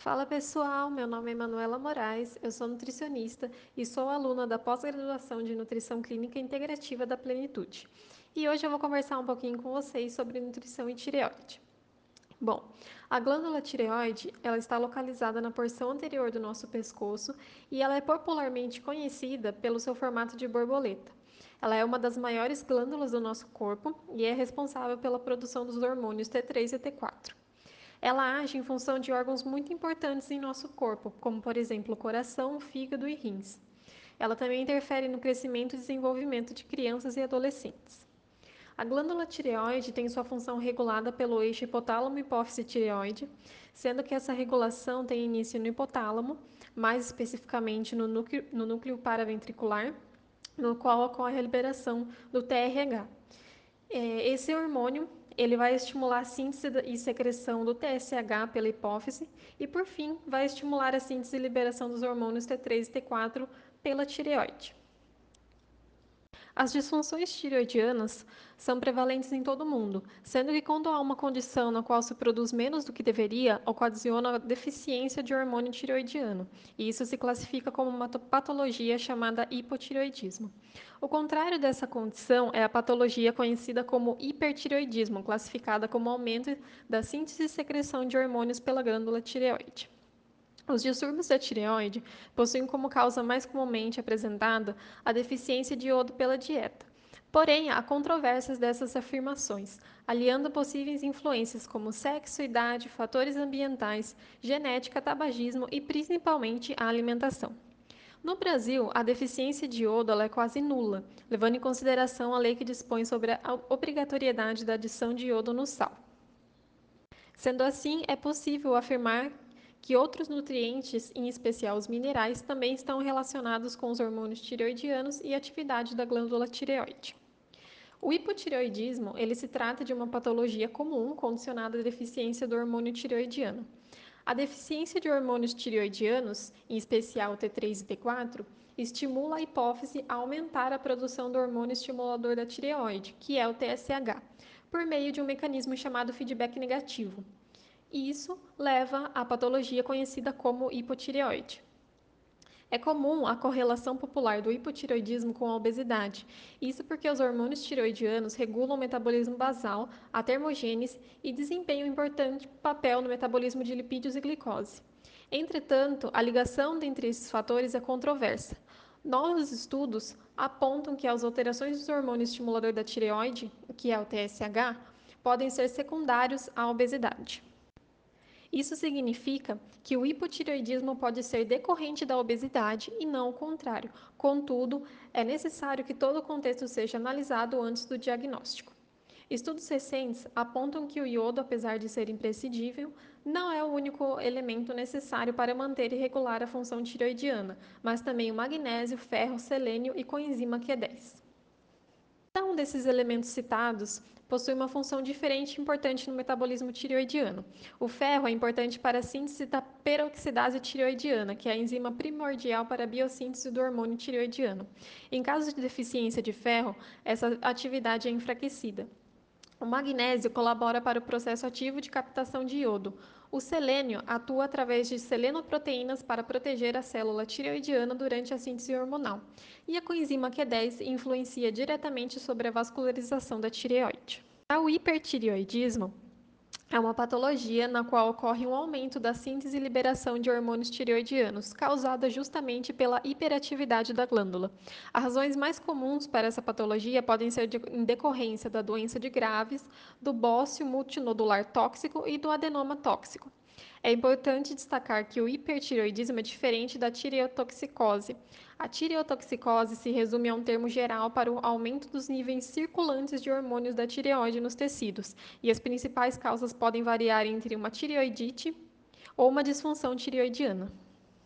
Fala pessoal, meu nome é Manuela Moraes, eu sou nutricionista e sou aluna da pós-graduação de Nutrição Clínica Integrativa da Plenitude. E hoje eu vou conversar um pouquinho com vocês sobre nutrição e tireoide. Bom, a glândula tireoide, ela está localizada na porção anterior do nosso pescoço e ela é popularmente conhecida pelo seu formato de borboleta. Ela é uma das maiores glândulas do nosso corpo e é responsável pela produção dos hormônios T3 e T4 ela age em função de órgãos muito importantes em nosso corpo, como por exemplo o coração, o fígado e rins. Ela também interfere no crescimento e desenvolvimento de crianças e adolescentes. A glândula tireoide tem sua função regulada pelo eixo hipotálamo-hipófise tireoide, sendo que essa regulação tem início no hipotálamo, mais especificamente no núcleo, no núcleo paraventricular, no qual ocorre a liberação do TRH. É, esse hormônio ele vai estimular a síntese e secreção do TSH pela hipófise e, por fim, vai estimular a síntese e liberação dos hormônios T3 e T4 pela tireoide. As disfunções tireoidianas são prevalentes em todo o mundo, sendo que quando há uma condição na qual se produz menos do que deveria, ocasiona a deficiência de hormônio tireoidiano, e isso se classifica como uma patologia chamada hipotireoidismo. O contrário dessa condição é a patologia conhecida como hipertireoidismo, classificada como aumento da síntese e secreção de hormônios pela glândula tireoide. Os distúrbios da tireoide possuem como causa mais comumente apresentada a deficiência de iodo pela dieta. Porém, há controvérsias dessas afirmações, aliando possíveis influências como sexo, idade, fatores ambientais, genética, tabagismo e principalmente a alimentação. No Brasil, a deficiência de iodo é quase nula, levando em consideração a lei que dispõe sobre a obrigatoriedade da adição de iodo no sal. Sendo assim, é possível afirmar que outros nutrientes, em especial os minerais, também estão relacionados com os hormônios tireoidianos e atividade da glândula tireoide. O hipotireoidismo, ele se trata de uma patologia comum condicionada à deficiência do hormônio tireoidiano. A deficiência de hormônios tireoidianos, em especial T3 e T4, estimula a hipófise a aumentar a produção do hormônio estimulador da tireoide, que é o TSH, por meio de um mecanismo chamado feedback negativo, e isso leva à patologia conhecida como hipotireoide. É comum a correlação popular do hipotireoidismo com a obesidade, isso porque os hormônios tireoidianos regulam o metabolismo basal, a termogênese e desempenham um importante papel no metabolismo de lipídios e glicose. Entretanto, a ligação entre esses fatores é controversa. Novos estudos apontam que as alterações dos hormônios estimulador da tireoide, que é o TSH, podem ser secundários à obesidade. Isso significa que o hipotireoidismo pode ser decorrente da obesidade e não o contrário. Contudo, é necessário que todo o contexto seja analisado antes do diagnóstico. Estudos recentes apontam que o iodo, apesar de ser imprescindível, não é o único elemento necessário para manter e regular a função tireoidiana, mas também o magnésio, ferro, selênio e coenzima Q10. Cada um desses elementos citados possui uma função diferente e importante no metabolismo tireoidiano. O ferro é importante para a síntese da peroxidase tireoidiana, que é a enzima primordial para a biossíntese do hormônio tireoidiano. Em caso de deficiência de ferro, essa atividade é enfraquecida. O magnésio colabora para o processo ativo de captação de iodo. O selênio atua através de selenoproteínas para proteger a célula tireoidiana durante a síntese hormonal. E a coenzima Q10 influencia diretamente sobre a vascularização da tireoide. O hipertireoidismo é uma patologia na qual ocorre um aumento da síntese e liberação de hormônios tireoidianos, causada justamente pela hiperatividade da glândula. As razões mais comuns para essa patologia podem ser de, em decorrência da doença de Graves, do bócio multinodular tóxico e do adenoma tóxico. É importante destacar que o hipertireoidismo é diferente da tireotoxicose. A tireotoxicose se resume a um termo geral para o aumento dos níveis circulantes de hormônios da tireoide nos tecidos, e as principais causas podem variar entre uma tireoidite ou uma disfunção tireoidiana.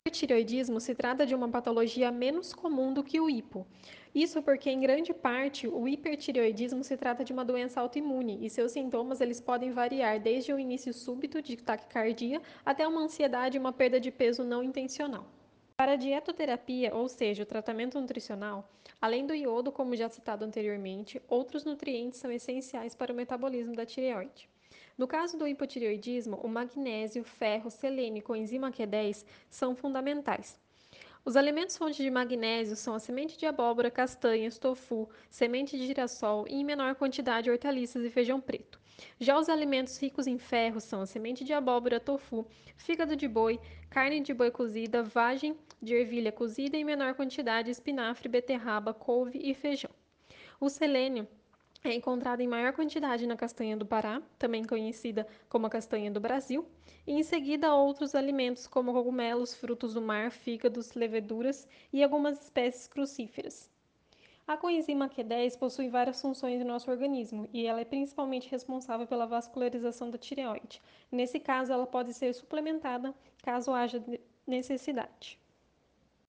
O tireoidismo se trata de uma patologia menos comum do que o hipo. Isso porque, em grande parte, o hipertireoidismo se trata de uma doença autoimune e seus sintomas eles podem variar desde o início súbito de taquicardia até uma ansiedade e uma perda de peso não intencional. Para a dietoterapia, ou seja, o tratamento nutricional, além do iodo, como já citado anteriormente, outros nutrientes são essenciais para o metabolismo da tireoide. No caso do hipotireoidismo, o magnésio, ferro, selênio e coenzima Q10 são fundamentais. Os alimentos fontes de magnésio são a semente de abóbora, castanhas, tofu, semente de girassol e, em menor quantidade, hortaliças e feijão preto. Já os alimentos ricos em ferro são a semente de abóbora, tofu, fígado de boi, carne de boi cozida, vagem de ervilha cozida e, em menor quantidade, espinafre, beterraba, couve e feijão. O selênio é encontrada em maior quantidade na castanha do Pará, também conhecida como a castanha do Brasil, e em seguida outros alimentos como cogumelos, frutos do mar, fígados, leveduras e algumas espécies crucíferas. A coenzima Q10 possui várias funções no nosso organismo e ela é principalmente responsável pela vascularização da tireoide. Nesse caso, ela pode ser suplementada caso haja necessidade.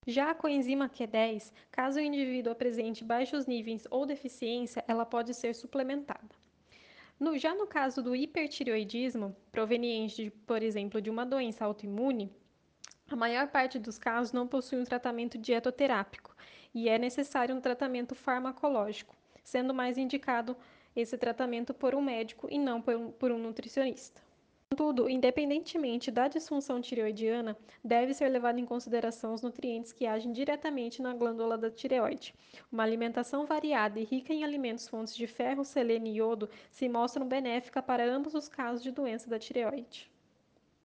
Já a coenzima Q10, caso o indivíduo apresente baixos níveis ou deficiência, ela pode ser suplementada. No, já no caso do hipertireoidismo, proveniente, de, por exemplo, de uma doença autoimune, a maior parte dos casos não possui um tratamento dietoterápico e é necessário um tratamento farmacológico, sendo mais indicado esse tratamento por um médico e não por um, por um nutricionista. Contudo, independentemente da disfunção tireoidiana, deve ser levado em consideração os nutrientes que agem diretamente na glândula da tireoide. Uma alimentação variada e rica em alimentos fontes de ferro, selênio e iodo se mostram benéfica para ambos os casos de doença da tireoide.